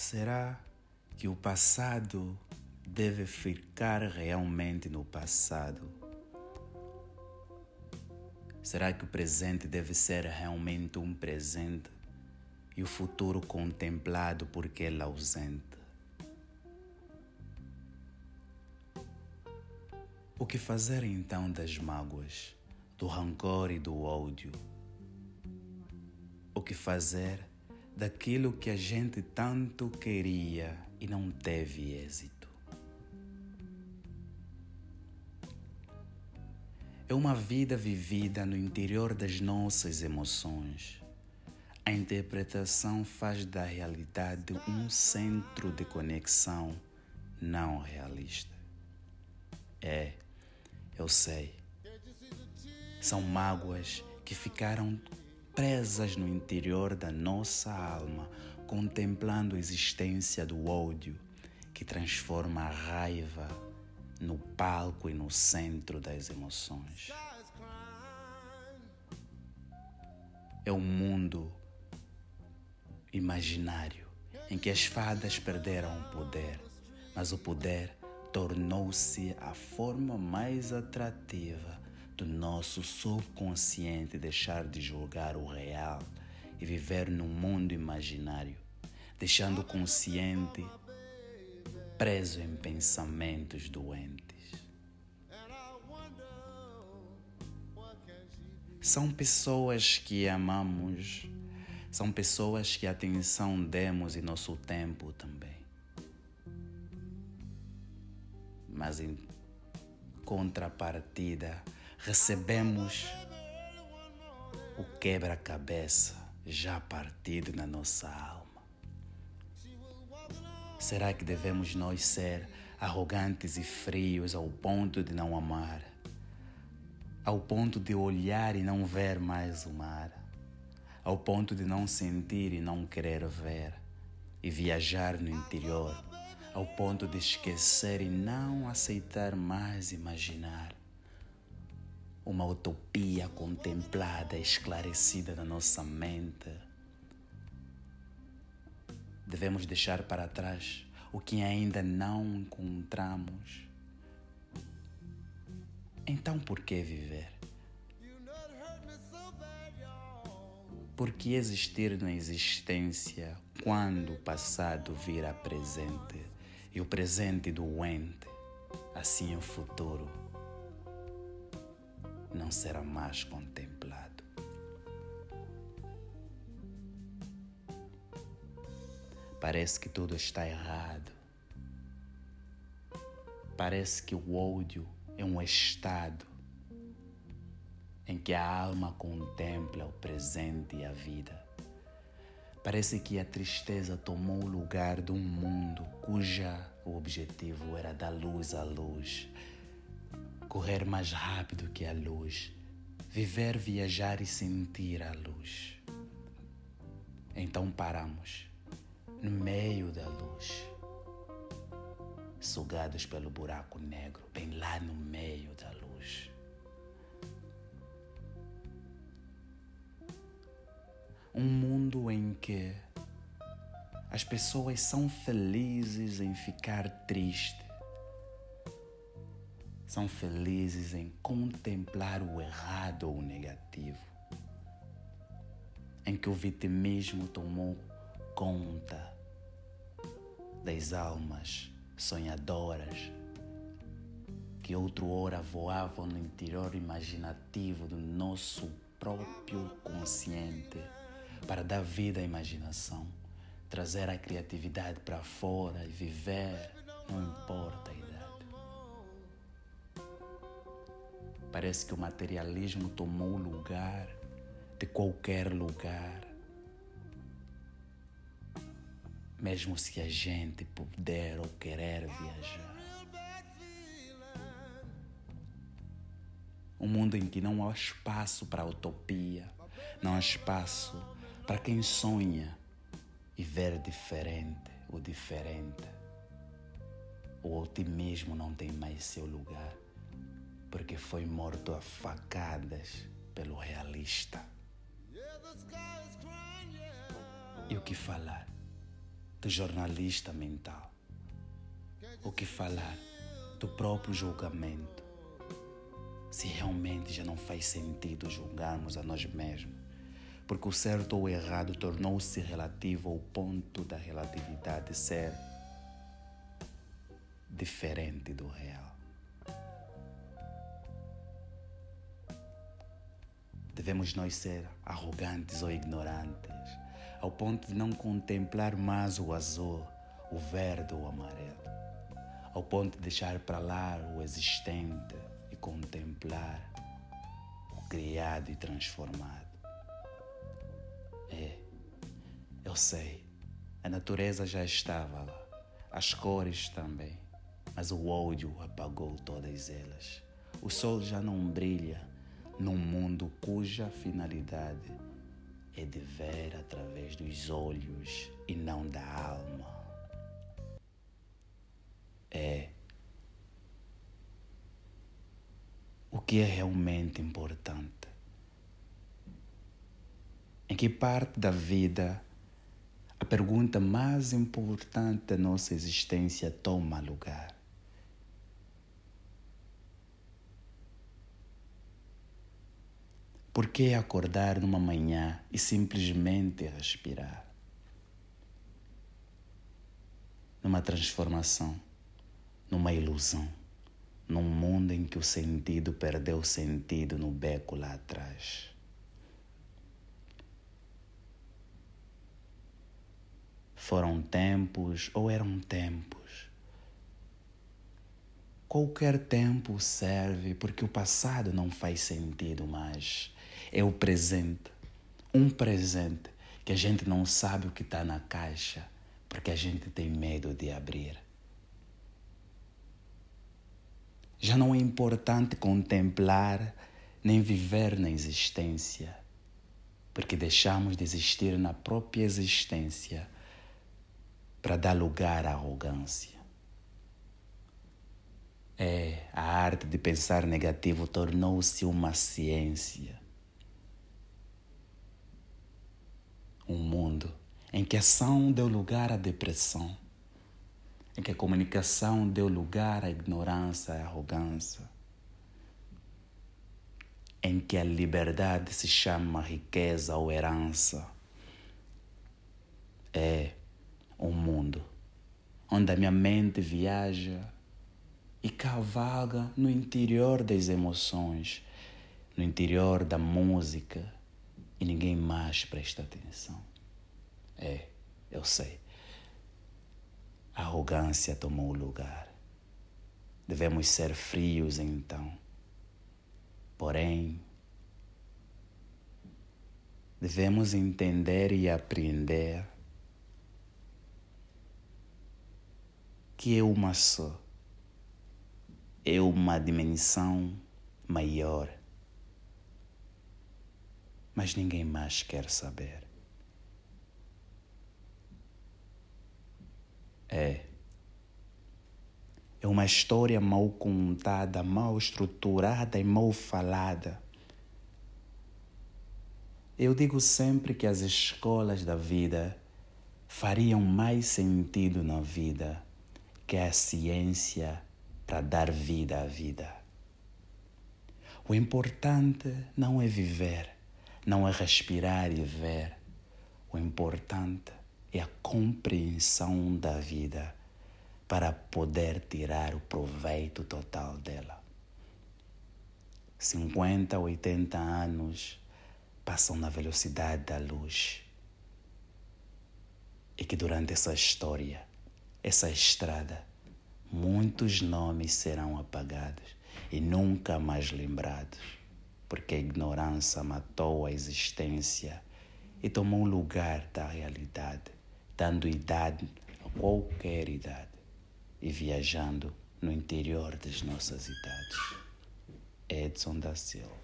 Será que o passado deve ficar realmente no passado? Será que o presente deve ser realmente um presente e o futuro contemplado porque ele é ausente? O que fazer então das mágoas, do rancor e do ódio? O que fazer daquilo que a gente tanto queria e não teve êxito? É uma vida vivida no interior das nossas emoções. A interpretação faz da realidade um centro de conexão não realista. É eu sei. São mágoas que ficaram presas no interior da nossa alma, contemplando a existência do ódio que transforma a raiva no palco e no centro das emoções. É um mundo imaginário em que as fadas perderam o poder, mas o poder tornou-se a forma mais atrativa do nosso subconsciente deixar de julgar o real e viver num mundo imaginário, deixando o consciente preso em pensamentos doentes. São pessoas que amamos, são pessoas que atenção demos em nosso tempo também. mas em contrapartida recebemos o quebra-cabeça já partido na nossa alma. Será que devemos nós ser arrogantes e frios ao ponto de não amar? Ao ponto de olhar e não ver mais o mar? Ao ponto de não sentir e não querer ver? E viajar no interior ao ponto de esquecer e não aceitar mais imaginar uma utopia contemplada, esclarecida na nossa mente. Devemos deixar para trás o que ainda não encontramos. Então, por que viver? Por que existir na existência quando o passado vira presente? e o presente doente, assim o futuro não será mais contemplado. Parece que tudo está errado. Parece que o ódio é um estado em que a alma contempla o presente e a vida Parece que a tristeza tomou o lugar de um mundo cuja o objetivo era dar luz à luz, correr mais rápido que a luz, viver, viajar e sentir a luz. Então paramos no meio da luz, sugados pelo buraco negro, bem lá no meio da luz. um mundo em que as pessoas são felizes em ficar tristes, são felizes em contemplar o errado ou o negativo, em que o vitimismo tomou conta das almas sonhadoras que outra hora voavam no interior imaginativo do nosso próprio consciente para dar vida à imaginação, trazer a criatividade para fora e viver, não importa a idade. Parece que o materialismo tomou o lugar de qualquer lugar. Mesmo se a gente puder ou querer viajar. Um mundo em que não há espaço para utopia, não há espaço para quem sonha e ver diferente o diferente, o otimismo não tem mais seu lugar, porque foi morto a facadas pelo realista. E o que falar? do jornalista mental. O que falar do próprio julgamento? Se realmente já não faz sentido julgarmos a nós mesmos, porque o certo ou o errado tornou-se relativo ao ponto da relatividade ser diferente do real. Devemos nós ser arrogantes ou ignorantes, ao ponto de não contemplar mais o azul, o verde ou o amarelo, ao ponto de deixar para lá o existente e contemplar o criado e transformado. É, eu sei, a natureza já estava lá, as cores também, mas o ódio apagou todas elas. O sol já não brilha num mundo cuja finalidade é de ver através dos olhos e não da alma. É o que é realmente importante. Em que parte da vida a pergunta mais importante da nossa existência toma lugar? Por que acordar numa manhã e simplesmente respirar? Numa transformação, numa ilusão, num mundo em que o sentido perdeu sentido no beco lá atrás. Foram tempos ou eram tempos? Qualquer tempo serve porque o passado não faz sentido mais é o presente. Um presente que a gente não sabe o que está na caixa porque a gente tem medo de abrir. Já não é importante contemplar nem viver na existência, porque deixamos de existir na própria existência para dar lugar à arrogância. É, a arte de pensar negativo tornou-se uma ciência. Um mundo em que a ação deu lugar à depressão, em que a comunicação deu lugar à ignorância e arrogância, em que a liberdade se chama riqueza ou herança. É um mundo onde a minha mente viaja e cavalga no interior das emoções, no interior da música e ninguém mais presta atenção. É, eu sei. A arrogância tomou o lugar. Devemos ser frios então. Porém, devemos entender e aprender que é uma só, é uma dimensão maior mas ninguém mais quer saber. É. É uma história mal contada, mal estruturada e mal falada. Eu digo sempre que as escolas da vida fariam mais sentido na vida que a ciência para dar vida à vida. O importante não é viver não é respirar e ver. O importante é a compreensão da vida para poder tirar o proveito total dela. 50, 80 anos passam na velocidade da luz. E que durante essa história, essa estrada, muitos nomes serão apagados e nunca mais lembrados porque a ignorância matou a existência e tomou lugar da realidade, dando idade a qualquer idade e viajando no interior das nossas idades. Edson da Silva